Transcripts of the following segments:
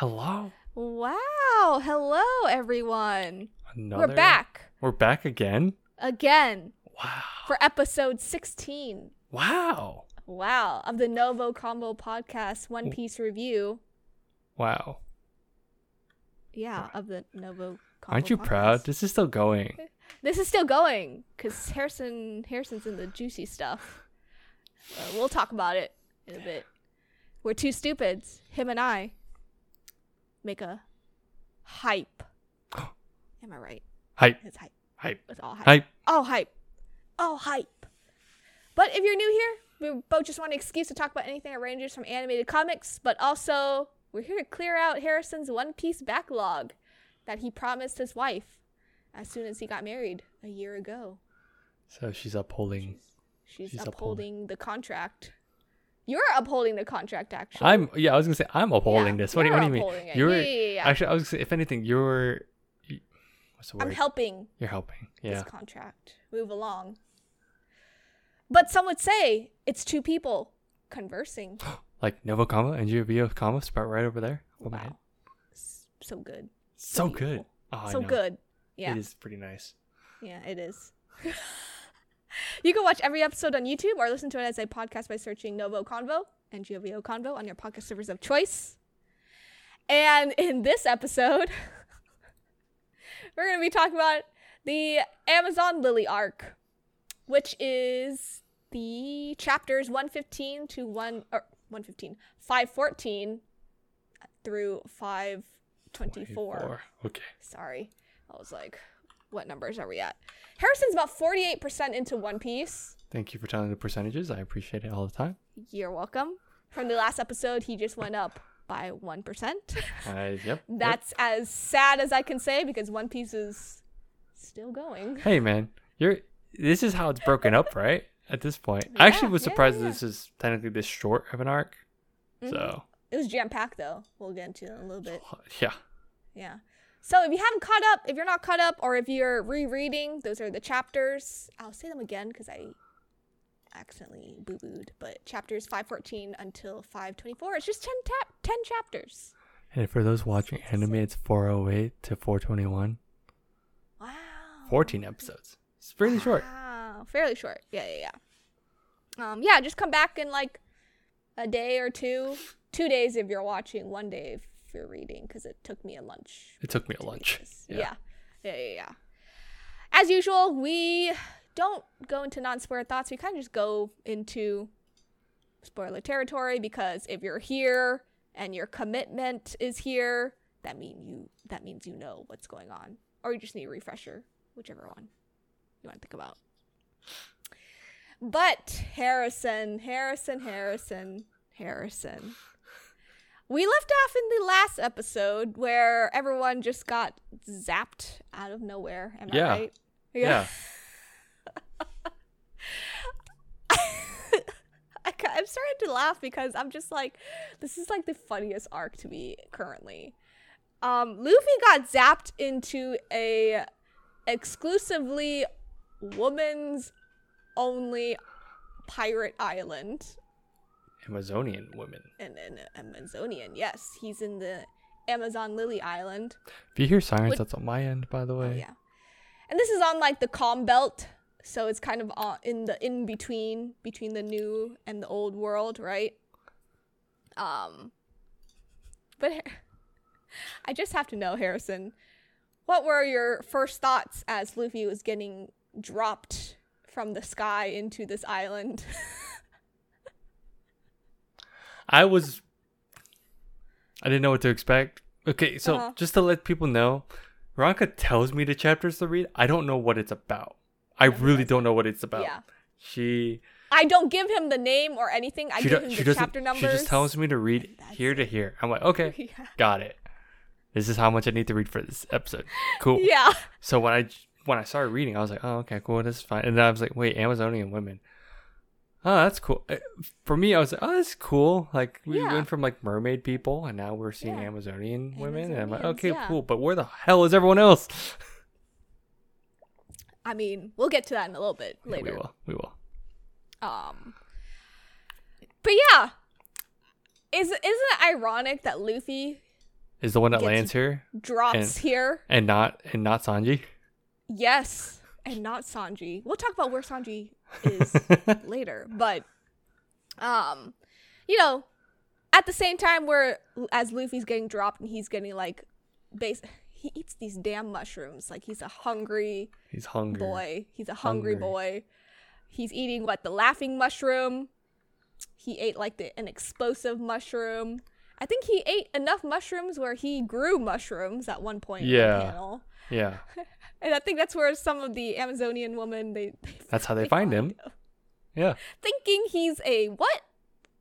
Hello. Wow. Hello, everyone. Another. We're back We're back again. again Wow. for episode 16. Wow. Wow. Of the NgoVo Convo Podcast One Piece review. Wow. Yeah, of the NgoVo Convo Aren't you podcast. proud? This is still going. This is still going because Harrison Harrison's in the juicy stuff. Uh, we'll talk about it in a bit. We're two stupids, him and I, make a hype. Am I right? Hype. It's hype. Hype. It's all hype. Hype. All hype. All hype. But if you're new here, we both just want an excuse to talk about anything that ranges from animated comics, but also we're here to clear out Harrison's One Piece backlog that he promised his wife as soon as he got married a year ago. So she's upholding. She's, She's upholding, upholding. the contract. You're upholding the contract, actually. I'm. Yeah, I was gonna say I'm upholding Yeah, this. What do you, what do you mean? it. You're Yeah, yeah, actually. I was gonna say, if anything, you're. you- What's the word? I'm helping You're helping. this Yeah. contract move along. But some would say it's two people conversing. Like Nova combo and GVO combo sprout right over there. Oh my Wow. So good. So Beautiful. good. Oh, so good. Yeah. It is pretty nice. Yeah, it is. you can watch every episode on YouTube or listen to it as a podcast by searching NgoVo Convo and GOVO Convo on your podcast servers of choice. And in this episode, we're going to be talking about the Amazon Lily arc, which is the chapters 115 to 1 or 115, 514 through 524. 24. Okay. Sorry. I was like, what numbers are we at? Harrison's about 48% into One Piece. Thank you for telling the percentages. I appreciate it all the time. You're welcome. From the last episode, he just went up by 1%. I yep. yep. That's as sad as I can say because One Piece is still going. Hey man, you're. This is how it's broken up, right? At this point, I actually was surprised yeah. that this is technically this short of an arc. Mhm. So It was jam packed though. We'll get into it in a little bit. yeah, Yeah. So if you haven't caught up, if you're not caught up, or if you're rereading, those are the chapters. I'll say them again because I accidentally boo booed. But chapters 514 until 524. It's just 10, tap 10 chapters. and for those watching anime, it's 408 to 421, Wow. 14 episodes. It's pretty short. Wow. Fairly short. Yeah, yeah, yeah. Um, yeah, just come back in like a day or two. Two days if you're watching, one day if you're reading because it took me a lunch. It took me a lunch. Yeah. Yeah. yeah. Yeah, yeah, As usual, we don't go into non-spoiler thoughts. We kind of just go into spoiler territory because if you're here and your commitment is here, that mean you that means you know what's going on, or you just need a refresher, whichever one you want to think about. But Harrison, Harrison, Harrison, Harrison. We left off in the last episode where everyone just got zapped out of nowhere. Am Yeah. I right? Yeah. I, I'm starting to laugh because I'm just like, this is like the funniest arc to me currently. Um, Luffy got zapped into a exclusively woman's only pirate island Amazonian women. in, in Amazonian. Yes, he's in the Amazon Lily Island. If you hear sirens, Would- that's on my end, by the way. Oh yeah, and this is on like the calm belt, so it's kind of on, in the in between between the new and the old world, right? Um, but I just have to know, Harrison, what were your first thoughts as Luffy was getting dropped from the sky into this island? I was. I didn't know what to expect. Okay, so Uh-huh. just to let people know, Veronica tells me the chapters to read. I don't know what it's about. I really don't know what it's about. yeah, She I don't give him the name or anything. I she, give him she the chapter numbers. She just tells me to read That's here to here. I'm like, okay, yeah. got it. This is how much I need to read for this episode. Cool. yeah. So when I when I started reading, I was like, oh, okay, cool, this is fine. And then I was like, wait, Amazonian women. Oh, that's cool. Uh, For me, I was like, oh, that's cool. Like we Yeah. went from like mermaid people, and now we're seeing Yeah. Amazonian women. And I'm like, okay, yeah. cool. But where the hell is everyone else? I mean, we'll get to that in a little bit later. we will. We will. Um, but yeah, is isn't it ironic that Luffy is the one that lands here drops And- here. and not and not Sanji. Yes, and not Sanji. We'll talk about where Sanji is later, but um, you know, at the same time, where as Luffy's getting dropped and he's getting like, base, he eats these damn mushrooms like he's a hungry He's hungry. boy. He's a hungry, Hungry. boy. He's eating what the laughing mushroom. He ate like the an explosive mushroom. I think he ate enough mushrooms where he grew mushrooms at one point in Yeah. the panel. Yeah, And I think that's where some of the Amazonian women they, they that's how they find him. Yeah. thinking he's a what?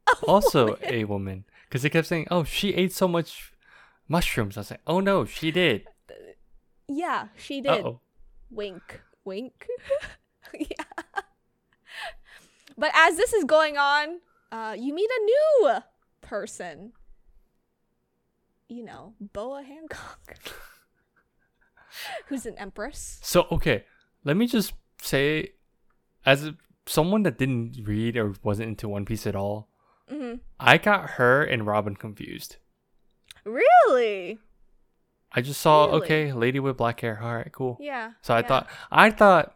A Also woman. a woman, because they kept saying, "Oh, she ate so much mushrooms." I was like, "Oh no, she did." yeah, she did. Oh, Wink, wink. yeah. But as this is going on, uh, you meet a new person. You know, Boa Hancock, who's an empress. so okay. Let me just say, as a, someone that didn't read or wasn't into One Piece at all, hmm I got her and Robin confused. Really? I just saw Really? okay, lady with black hair. All right, cool. Yeah. So I yeah. thought I thought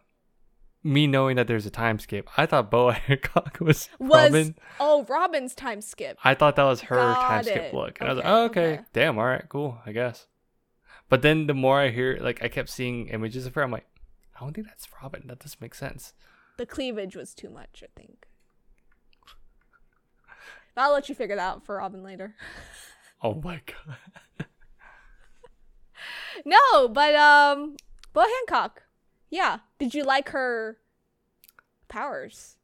me knowing that there's a time skip, I thought Boa Hancock was, was Robin. oh Robin's time skip. I thought that was her Got time skip look. And I was like, oh, okay. okay. Damn, all right, cool, I guess. But then the more I hear like I kept seeing images of her, I'm like, I don't think that's Robin. That doesn't make sense. The cleavage was too much, I think. I'll let you figure that out for Robin later. Oh my god. No, but um, Boa Hancock. Yeah. Did you like her powers?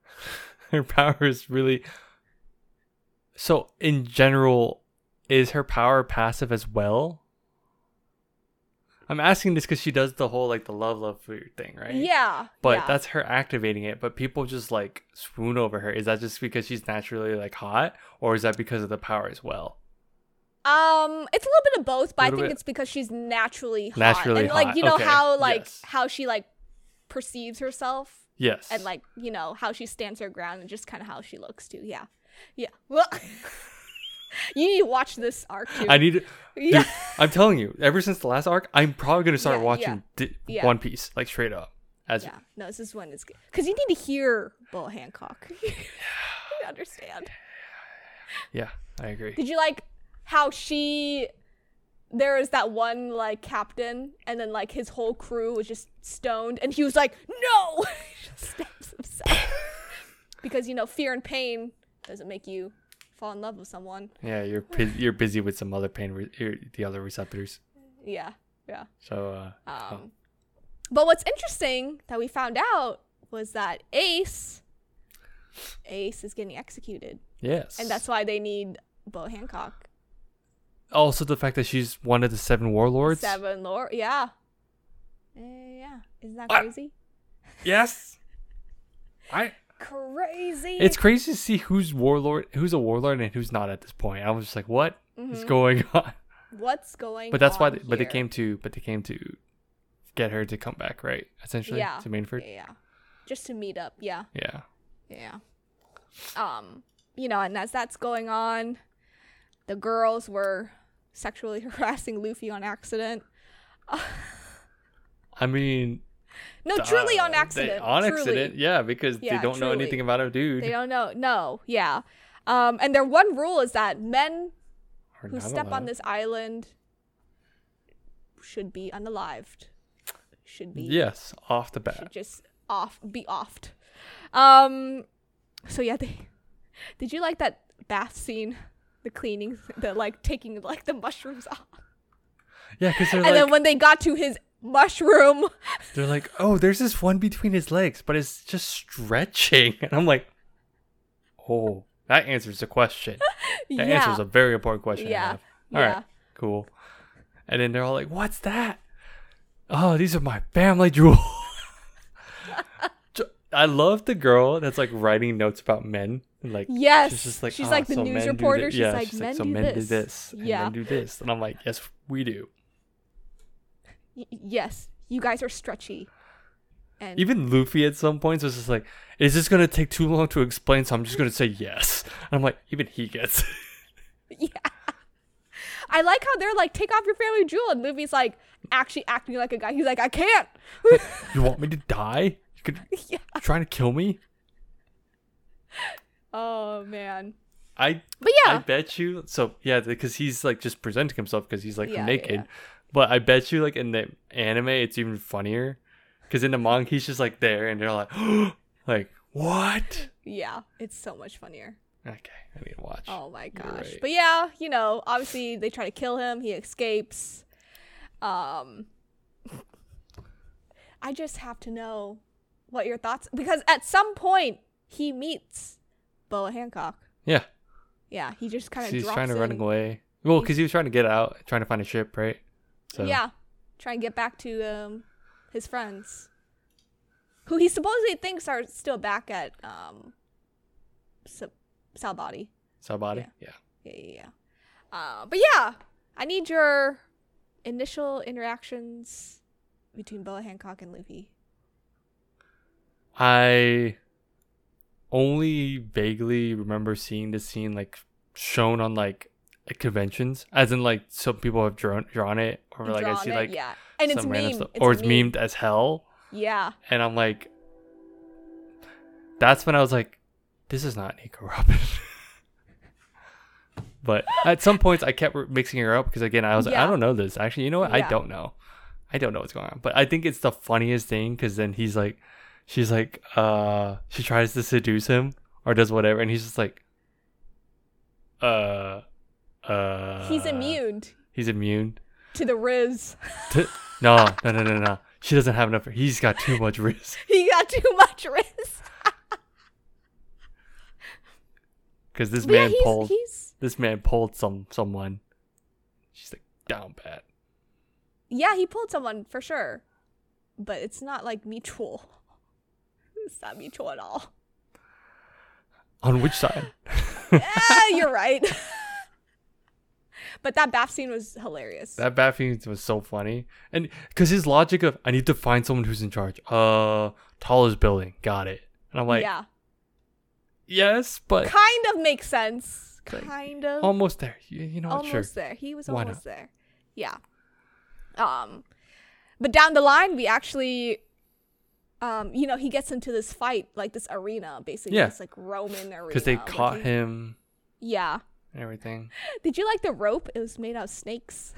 her powers really So in general, is her power passive as well? I'm asking this because she does the whole like the love love food thing, right? Yeah. But yeah. that's her activating it, but people just like swoon over her. Is that just because she's naturally like hot, or is that because of the power as well? um, it's a little bit of both, but I think bit- it's because she's naturally hot. Naturally and like hot, you know okay, how like yes. how she like perceives herself Yes. and like you know how she stands her ground and just kind of how she looks too. Yeah. Yeah. Well, you need to watch this arc too. I need to. yeah. Dude, I'm telling you, ever since the last arc, I'm probably gonna start Yeah, watching Di- yeah. One Piece, like straight up. As Yeah, no, this is one is good because you need to hear Boa Hancock. you understand? yeah, I agree. Did you like how she? There was that one like captain, and then like his whole crew was just stoned, and he was like, "No!" he just stabs himself because you know fear and pain doesn't make you fall in love with someone. Yeah, you're you're busy with some other pain, re- er, the other receptors. Yeah, yeah. So uh, Um, But what's interesting that we found out was that Ace, Ace is getting executed, yes, and that's why they need Boa Hancock. also the fact that she's one of the seven warlords. Seven Lord, yeah, Eh, yeah. Isn't that crazy? Yes. I. Crazy. It's crazy to see who's warlord, who's a warlord, and who's not at this point. I was just like, what is Mhm. going on? what's going. On? But that's why. They, but they came to. But they came to get her to come back, right? Essentially, Yeah. to Marineford. Yeah, yeah. Just to meet up. Yeah. Yeah. Yeah. Um, you know, and as that's going on, the girls were sexually harassing Luffy on accident. I mean, No, truly on they- accident. on truly. accident, yeah, because Yeah, they don't know anything about a dude. They don't know. No, yeah. Um, and their one rule is that men Or who step on this island should be unalived. Should be Yes, off the should bat. just off be offed. Um so yeah, they did you like that bath scene? The cleaning, the like taking like the mushrooms off. Yeah, because they're and then when they got to his mushroom, they're like, oh, there's this one between his legs, but it's just stretching, and I'm like, oh, that answers the question. That yeah. answers a very important question. Yeah. All right, yeah. cool. And then they're all like, what's that? Oh, these are my family jewels. I love the girl that's like writing notes about men. Like, Yes. she's just like, she's "Ah, like the so news reporter. thi-" She's yeah, like, she's men, so do, men this. do this. And Yeah. men do this. And I'm like, yes, we do. Y- yes, you guys are stretchy. And Even Luffy at some points was just like, is this going to take too long to explain? So I'm just going to say yes. And I'm like, even he gets it. yeah. I like how they're like, take off your family jewel, and Luffy's like actually acting like a guy. He's like, I can't. You want me to die? You could yeah. trying to kill me? Oh man. I But yeah, I bet you. So yeah, because he's like just presenting himself because he's like yeah, naked. yeah. But I bet you like in the anime it's even funnier because in the manga he's just like there and they're like, like what? Yeah. It's so much funnier. Okay, I need to watch. Oh my gosh. right. But yeah, you know, obviously they try to kill him. He escapes. Um I just have to know what your thoughts because at some point he meets Boa Hancock. Yeah, Yeah, he just kind of he's trying to run in. away. Well, because he was trying to get out, trying to find a ship, right? So Yeah, try and get back to um his friends, who he supposedly thinks are still back at um Sa- Sabaody. Sabaody. Yeah. Yeah, yeah, yeah. Uh, but yeah, I need your initial interactions between Boa Hancock and Luffy. I only vaguely remember seeing this scene like shown on like conventions, as in like some people have drawn drawn it, or like I Drawn see it, like yeah, and it's some random memed, stuff, it's or it's meme. memed as hell, Yeah, and I'm like, that's when I was like, this is not Nico Robin. but at some points, I kept mixing her up because again, I was like, I don't know this. Actually, you know what? I don't know. I don't know what's going on. But I think it's the funniest thing because then he's like, she's like, uh, she tries to seduce him or does whatever, and he's just like, uh, uh, he's immune He's immune. to the Riz. To, no, no, no, no, no. She doesn't have enough. He's got too much risk he got too much Riz. because this But yeah, man he's, pulled. he's This man pulled some someone. She's like down bad. yeah, he pulled someone for sure, but it's not like mutual. It's not mutual at all. On which side? ah, you're right. But that bath scene was hilarious. That bath scene was so funny, and because his logic of I need to find someone who's in charge. Uh, tallest building, got it. And I'm like, yeah, yes, but kind of makes sense. Like, Kind of. almost there. You, you know, almost sure. there. He was Why almost there. Yeah. Um, but down the line, we actually, um, you know, he gets into this fight, like this arena, basically, Yeah. this like Roman arena. Because they caught he- him Yeah. And everything. Did you like the rope? It was made out of snakes.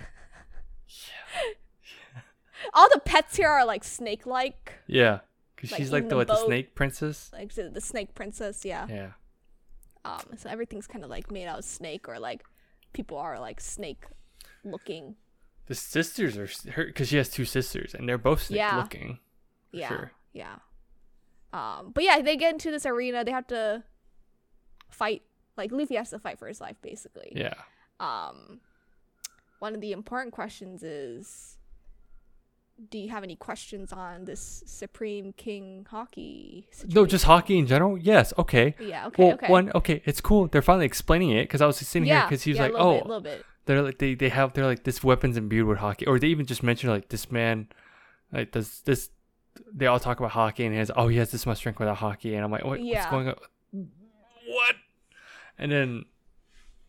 Yeah. All the pets here are like snake-like, Yeah, because Like, she's like the the what, the snake princess. like the, the snake princess. Yeah. Yeah. Um, so everything's kind of like made out of snake, or like people are like snake-looking. The sisters are her because she has two sisters and they're both snake Yeah. looking. Yeah. Sure. Yeah. Um, but yeah, they get into this arena. They have to fight. Like Luffy has to fight for his life, basically. Yeah. Um, one of the important questions is, do you have any questions on this Supreme King Haki? Situation? No, just Haki in general. Yes. Okay. Yeah. Okay. well, okay. one. Okay, it's cool. They're finally explaining it because I was just sitting here because he was yeah, like, a little "Oh, bit, a little bit. they're like they they have they're like this weapons imbued with Haki," or they even just mentioned like this man, like does this. They all talk about Haki and he has oh he has this much strength without Haki and I'm like what, Yeah. what's going on? And then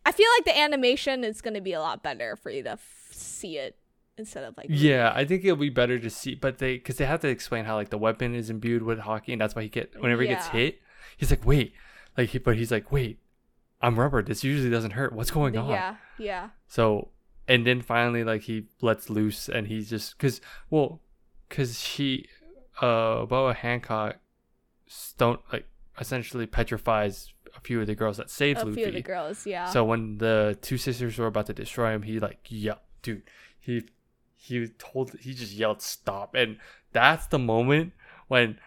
I feel like the animation is going to be a lot better for you to f- see it instead of like. Yeah, I think it'll be better to see, but they because they have to explain how like the weapon is imbued with Haki, and that's why he get whenever he gets hit, he's like, wait, like he, but he's like, wait, I'm rubber. This usually doesn't hurt. What's going on? Yeah. Yeah. So, and then finally, like he lets loose, and he's just because well, because she, uh, Boa Hancock, don't like essentially petrifies a few of the girls that saved Luffy. A Luffy. few of the girls. Yeah. So when the two sisters were about to destroy him, he like yeah, dude, he he told he just yelled stop, and that's the moment when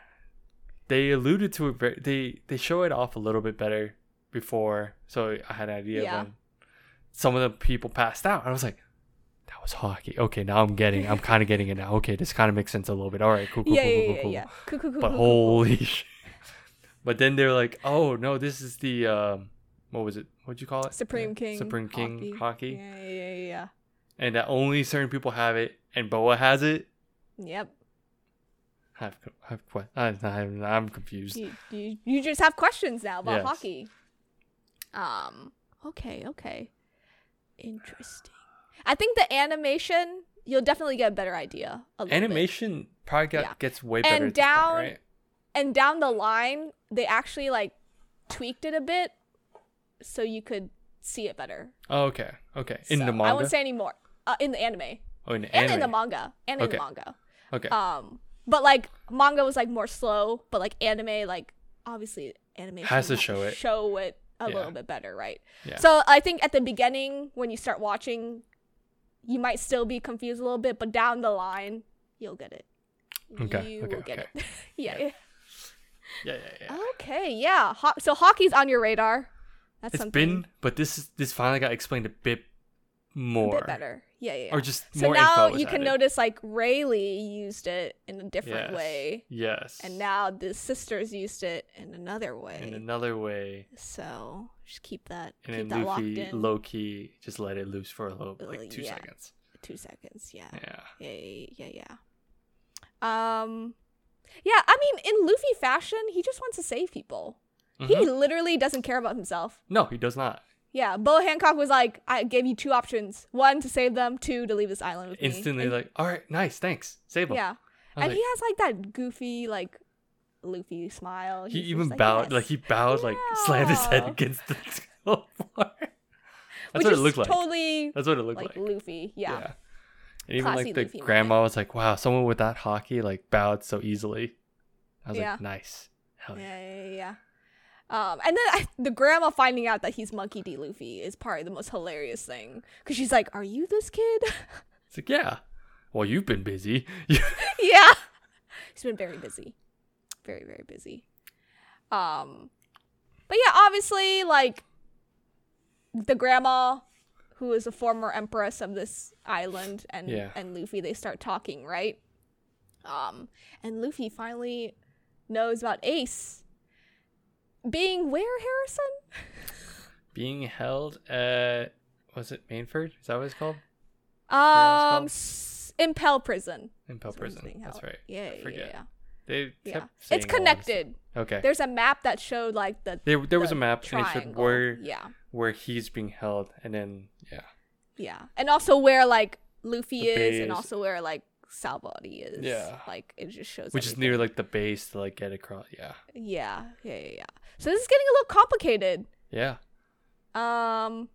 they alluded to it. Very, they they show it off a little bit better before, so I had an idea Yeah. when some of the people passed out. I was like. That was Haki. Okay, now I'm getting. I'm kind of getting it now. Okay, this kind of makes sense a little bit. All right, cool, cool, yeah, cool, yeah, cool, yeah, cool. yeah. Cool, cool, cool, But cool, cool, cool. holy shit! But then they're like, "Oh no, this is the um, what was it? What'd you call it? Supreme The King. Supreme King Haki, Yeah, yeah, yeah, yeah. and that only certain people have it, and Boa has it. Yep. I have, I have what? I'm, I'm confused. You, you, you just have questions now about Yes. Haki. Um. Okay. Okay. Interesting. I think the animation you'll definitely get a better idea. A little bit. Animation probably got, Yeah. gets way better. And at this point, down- right? And down the line they actually like tweaked it a bit so you could see it better. Oh, okay. Okay. In So, the manga. I won't say anymore. Uh, in the anime oh, in the and in the manga and in Okay. the manga. okay. Um, but like manga was like more slow, but like anime, like obviously animation Has to show it. show it a Yeah. little bit better, right? Yeah. So I think at the beginning when you start watching, you might still be confused a little bit, but down the line you'll get it. Okay, You okay, will get it. yeah. Yeah. Yeah, yeah, yeah. Okay. Yeah. Ho- so Haki's on your radar. That's It's something been, but this is this finally got explained a bit a more, bit better. Yeah. Yeah. or just so more now you can added. notice like Rayleigh used it in a different Yes. way. Yes. and now the sisters used it in another way. in another way, so just keep that and keep then that locked Luffy in. low key just let it loose for a little, like two yeah. seconds. Two seconds. Yeah. Yeah. Yeah. Yeah. Yeah. yeah. Um. Yeah. I mean, in Luffy fashion, he just wants to save people. He Mhm. literally doesn't care about himself. No, he does not. Yeah. Boa Hancock was like, "I gave you two options: one to save them, two to leave this island with me." Instantly, And- like, all right, nice, thanks, save him. yeah. And like- he has like that goofy like Luffy smile. he even just bowed, "Yes." like he bowed, like slammed his head against the floor. That's Which what it looked like. Totally That's what it looked like, like. Luffy. Yeah. And even Classy like the grandma was like, "Wow, someone with that Haki like bowed so easily." I was Yeah. like, "Nice, hell yeah." Yeah, yeah, yeah. Um, and then I, the grandma finding out that he's Monkey D. Luffy is probably the most hilarious thing because she's like, "Are you this kid?" It's like, yeah. Well, you've been busy. yeah, he's been very busy, very very busy. Um, but yeah, obviously, like the grandma, who is a former empress of this island, and Yeah. and Luffy, they start talking, right? Um, and Luffy finally knows about Ace being where Harrison. Being held at was it Marineford? Is that what it's called? Um, called? s- Impel Prison. Impel is where he's Prison. That's right. Yeah, yeah, yeah. They yeah. It's connected. Okay. There's a map that showed like the There, there was a map and it showed where Yeah, where he's being held, and then yeah, yeah, and also where like Luffy The is, and also where like Sabaody is. Yeah. like it just shows. which is near like the base to like get across. Yeah, Yeah, yeah, yeah, yeah. So this is getting a little complicated. yeah. Um,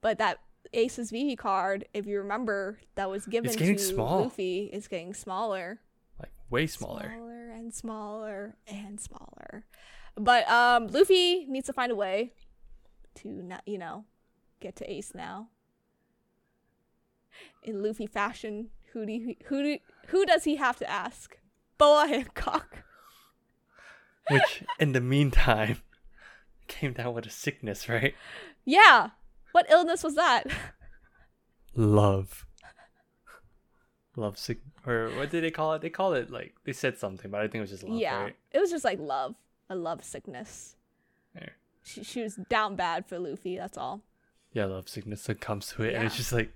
but that Ace's Vivi card, if you remember, that was given getting to small. Luffy, is getting smaller. Way smaller. smaller and smaller and smaller. But um, Luffy needs to find a way to not, you know, get to Ace now. In Luffy fashion, who do you, who do, who does he have to ask? Boa Hancock. Which in the meantime came down with a sickness, right? Yeah. What illness was that? Love. Love sick or what did they call it? They called it like they said something, but I think it was just love, yeah, right? it was just like love, a love sickness. Yeah. She, she was down bad for Luffy. That's all. Yeah, love sickness that comes to it, and it's just like,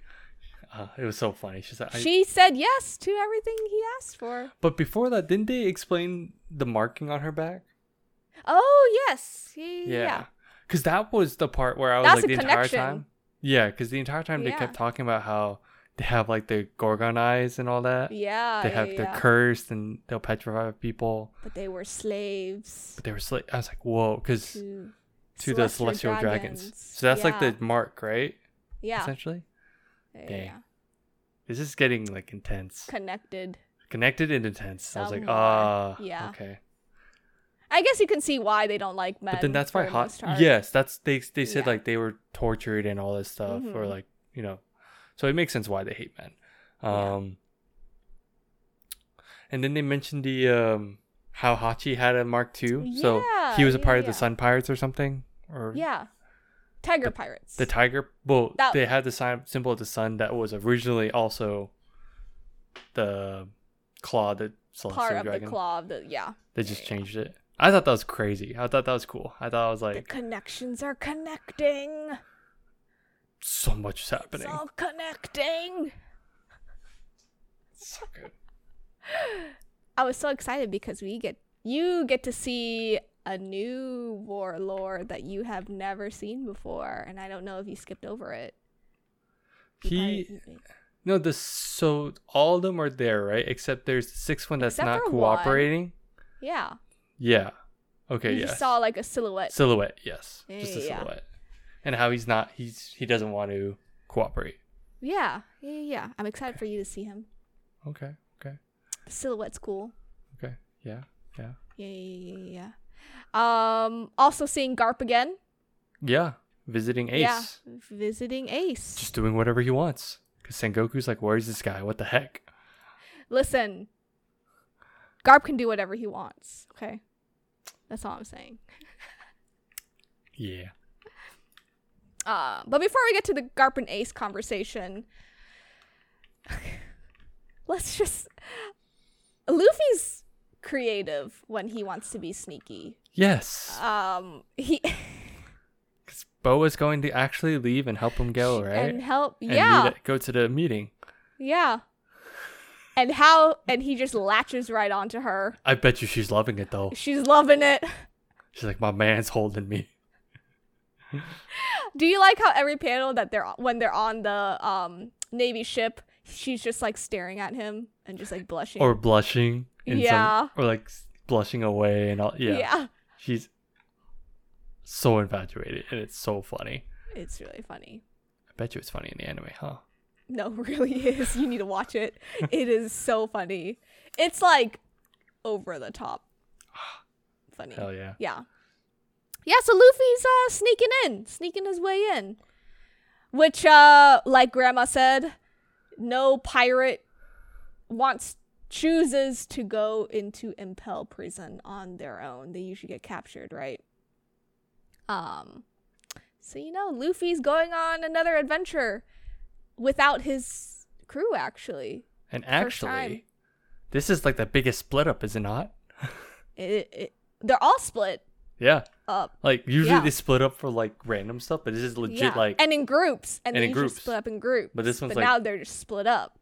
uh, it was so funny. She's like, She said yes to everything he asked for. but before that, didn't they explain the marking on her back? Oh yes, yeah, yeah. Yeah, yeah. because that was the part where I was That's like the entire time. Yeah, because the entire time they kept talking about how they have like the Gorgon eyes and all that. Yeah, they have yeah. they're cursed and they'll petrify people. but they were slaves But they were sli- I was like, whoa, because to, to the celestial dragons. So that's like the mark, right? yeah, Essentially, yeah, yeah, Dang. yeah. this is getting like intense, connected. connected and intense. I was like, Somewhere. ah, Yeah. okay. I guess you can see why they don't like men. But then that's why hot. Yes, that's they. They said Yeah. like they were tortured and all this stuff, or Mhm. like you know, so it makes sense why they hate men. Yeah. Um, and then they mentioned the um how Hachi had a Mark II, so he was a part yeah, of the. Sun Pirates or something, or Yeah, tiger The- pirates. the tiger. Well, That- they had the sign symbol of the sun that was originally also the claw, that celestial part of dragon. the claw of the yeah. They just Yeah. changed it. I thought that was crazy. I thought that was cool. I thought it was like The connections are connecting. So much is It's happening. all connecting. So good. I was so excited because we get you get to see a new warlord that you have never seen before, and I don't know if you skipped over it. He it. no the so all of them are there, right? Except there's the sixth one that's Except not for one. cooperating. Yeah. Yeah. Okay. you Yeah. just saw like a silhouette. silhouette. Yes. Yeah, Just a yeah. silhouette. And how he's not. He's he doesn't want to cooperate. yeah. Yeah. Yeah. I'm excited for you to see him. Okay. Okay. The silhouette's cool. Okay. Yeah. Yeah. Yeah. Yeah. Yeah. yeah. Um. Also seeing Garp again. Yeah. Visiting Ace. Yeah. Visiting Ace. Just doing whatever he wants. Because Sengoku's like, where's this guy? What the heck? Listen. Garp can do whatever he wants. Okay. That's all I'm saying. Yeah. Uh, but before we get to the Garp and Ace conversation, let's just. Luffy's creative when he wants to be sneaky. Yes. Um, he Because Boa's going to actually leave and help him go, right? and help. And yeah, meet go to the meeting. yeah. And how? And he just latches right onto her. I bet you she's loving it though. She's loving it. She's like, my man's holding me. Do you like how every panel that they're when they're on the um navy ship, she's just like staring at him and just like blushing. Or blushing. in some- Yeah. or like blushing away and all. Yeah. yeah. She's so infatuated and it's so funny. It's really funny. I bet you it's funny in the anime, huh? No, it really is. You need to watch it. it is so funny. It's like over the top funny. Hell yeah. Yeah. Yeah, so Luffy's uh sneaking in, sneaking his way in. Which uh like grandma said, no pirate wants chooses to go into Impel prison on their own. They usually get captured, right? Um so you know, Luffy's going on another adventure without his crew actually. And actually, this is like the biggest split up, is it not? It, it, they're all split Yeah. Up. Like usually Yeah. they split up for like random stuff, but this is legit Yeah. like and in groups, and, and they in groups. split up in groups. But this one's but like- now they're just split up,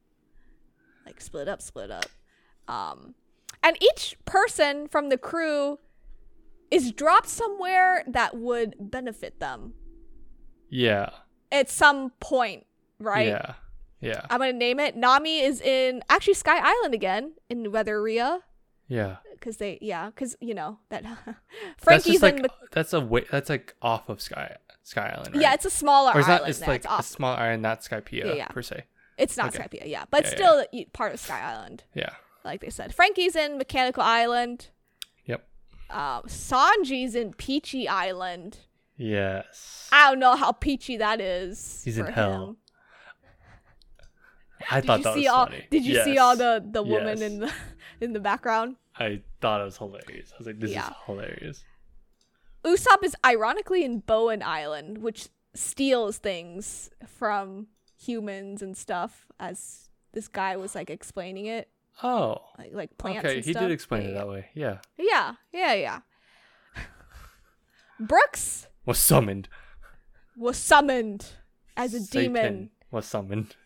like split up, split up. Um, and each person from the crew is dropped somewhere that would benefit them yeah. at some point, right? Yeah. Yeah. I'm gonna name it. Nami is in actually Sky Island again in Weatheria Yeah. because they yeah because you know that That's Franky's like in. Mc- that's a way that's like off of Sky Sky Island, right? Yeah, it's a smaller or it's island. not it's now. like it's, a off. small island, not Skypea Yeah, yeah. per se. it's not okay. Skypea, yeah, but Yeah, yeah, still e- part of Sky Island. Yeah. like they said. Franky's in Mechanical Island. Yep. Um, Sanji's in Peachy Island. Yes. I don't know how peachy that is. He's in hell. him. I Did thought you that see was all? funny. Did you see all the the woman Yes. in the in the background? I thought it was hilarious. I was like, this Yeah. is hilarious. Usopp is ironically in Boin Island, which steals things from humans and stuff. As this guy was like explaining it, Oh. like like plants. Okay, he did explain Yeah, it that way. Yeah. Yeah, yeah, yeah. Brooks Was summoned. was summoned as a demon. Was summoned.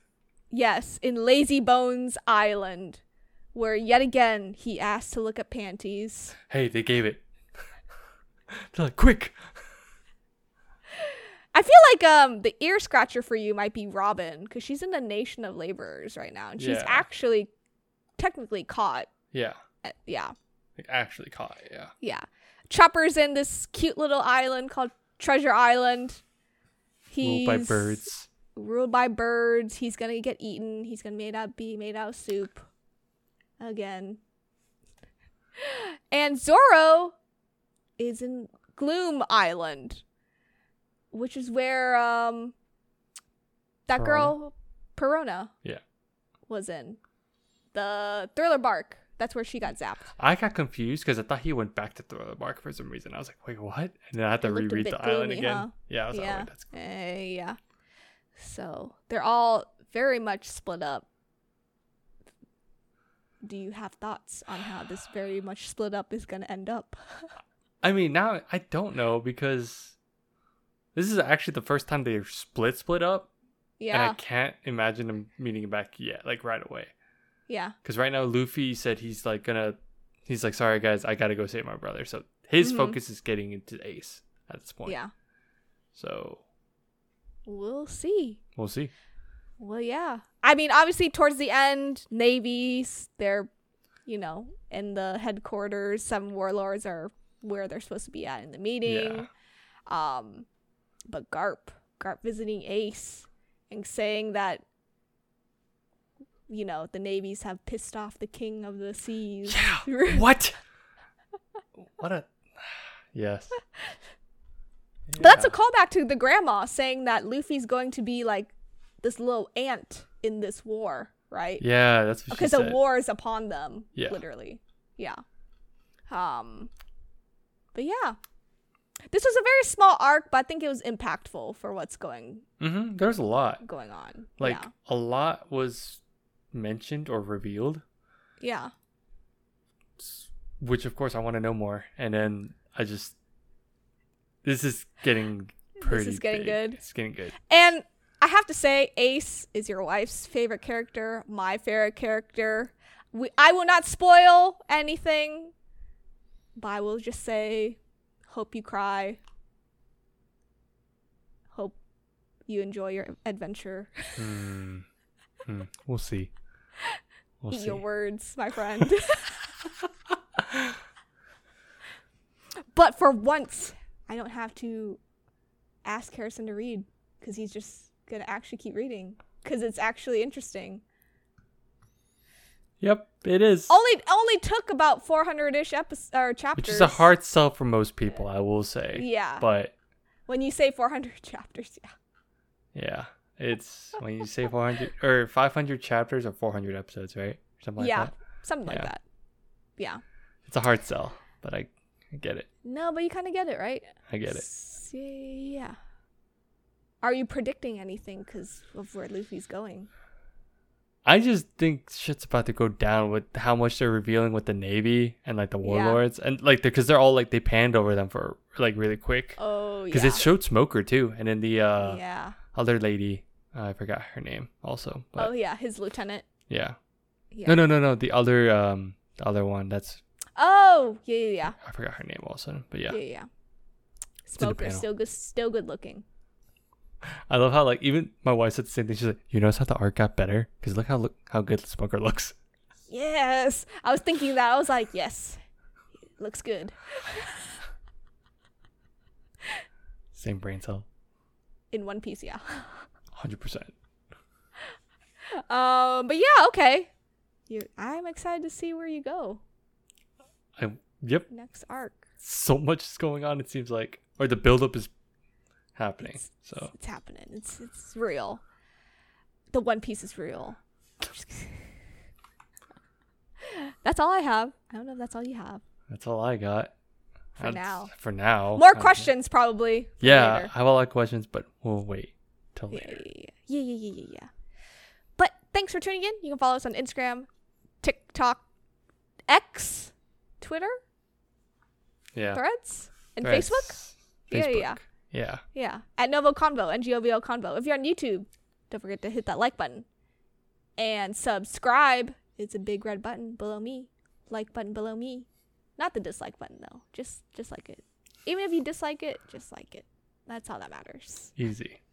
Yes, in Lazy Bones Island, where yet again he asked to look at panties. Hey, they gave it. They're like, quick. I feel like um the ear scratcher for you might be Robin because she's in the Nation of Laborers right now, and she's Yeah. actually technically caught. Yeah. Uh, yeah, Like actually caught yeah. yeah. Chopper's in this cute little island called Treasure Island. He's Ruled by birds. Ruled by birds. He's gonna get eaten. He's gonna made out be made out of soup. Again. And Zoro is in Gloom Island, which is where um that Perona? girl Perona Yeah. was in. The Thriller Bark. That's where she got zapped. I got confused because I thought he went back to Thriller Bark for some reason. I was like, wait, what? And then I had to It looked a reread bit the island gloomy, again. huh? Yeah, I was like, yeah. oh, wait, that's Eh, yeah. So they're all very much split up. Do you have thoughts on how this very much split up is gonna end up? I mean, now I don't know because this is actually the first time they're split split up, Yeah. and I can't imagine them meeting back yet, like right away. yeah, Because right now Luffy said he's like gonna, he's like, sorry guys, I gotta go save my brother. So his Mhm. focus is getting into Ace at this point. yeah. So We'll see. we'll see. Well, yeah. I mean, obviously, towards the end, navies, they're, you know, in the headquarters. Some warlords are where they're supposed to be at in the meeting. Um, but Garp, Garp visiting Ace and saying that, you know, the navies have pissed off the king of the seas. Yeah. what? What a. Yes. But that's a callback to the grandma saying that Luffy's going to be like this little ant in this war, right? Yeah, that's because the war is upon them Yeah. literally yeah um but yeah this was a very small arc but i think it was impactful for what's going Mm-hmm. There's a lot. going on Like yeah a lot was mentioned or revealed, yeah which of course I want to know more. And then I just this is getting pretty. This is getting big. good. It's getting good. and i have to say ace is your wife's favorite character my favorite character we, i will not spoil anything but i will just say hope you cry hope you enjoy your adventure Hmm. Hmm. We'll see. We'll Eat see. your words, my friend. but for once, I don't have to ask Harrison to read because he's just gonna actually keep reading because it's actually interesting. Yep, it is. Only only took about 400ish episodes or chapters. Which is a hard sell for most people, I will say. Yeah. But when you say 400 chapters, yeah. yeah, it's when you say 400 or 500 chapters or 400 episodes, right? Something like that. yeah, that. something like Yeah. that. Yeah. It's a hard sell, but I, I get it. No, but you kind of get it, right? I get it. S- Yeah. Are you predicting anything because of where Luffy's going? I just think shit's about to go down with how much they're revealing with the navy and like the Yeah. warlords and like because they're all like they panned over them for like really quick Oh, yeah. because it showed Smoker too, and then the uh yeah. other lady uh, I forgot her name also, but oh, yeah. His lieutenant. yeah. Yeah. no no no no the other um the other one that's Oh, yeah, yeah, yeah. I forgot her name also, but yeah. Yeah, yeah. yeah. Smoker still good, still good looking. I love how like even my wife said the same thing. She's like, "You notice how the art got better? Because look how look how good the Smoker looks." Yes, I was thinking that. I was like, yes, looks good. Same brain cell, In One Piece, yeah. hundred percent. Um, but yeah, okay. You, I'm excited to see where you go I yep. next arc. So much is going on. It seems like, or the buildup is happening. It's- So It's happening. It's it's real. The One Piece is real. That's all I have. I don't know if that's all you have. that's all I got For That's- now. For now, More questions, probably. Yeah, later. I have a lot of questions, but we'll wait till Yeah, later. yeah, yeah, yeah, yeah, yeah. But thanks for tuning in. You can follow us on Instagram, TikTok, X, Twitter, Yeah, Threads, and Threads, Facebook. Yeah, yeah, yeah. Yeah. Yeah, at NgoVo Convo, N-G-O-V-O Convo. If you're on YouTube, don't forget to hit that like button. And subscribe. It's a big red button below me. Like button below me. Not the dislike button though. Just just like it. Even if you dislike it, just like it. That's all that matters. Easy.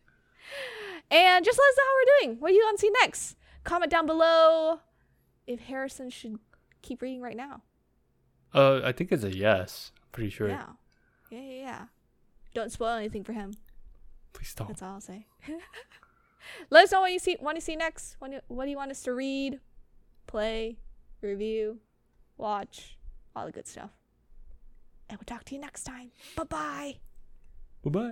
And just let us know how we're doing. What do you want to see next? Comment down below if Harrison should keep reading right now. Uh, I think it's a yes. I'm pretty sure. Yeah. Yeah, yeah, yeah. Don't spoil anything for him. Please don't. That's all I'll say. Let us know what you see want to see next. What do, what do you want us to read, play, review, watch, all the good stuff. And we'll talk to you next time. Bye bye. Bye bye.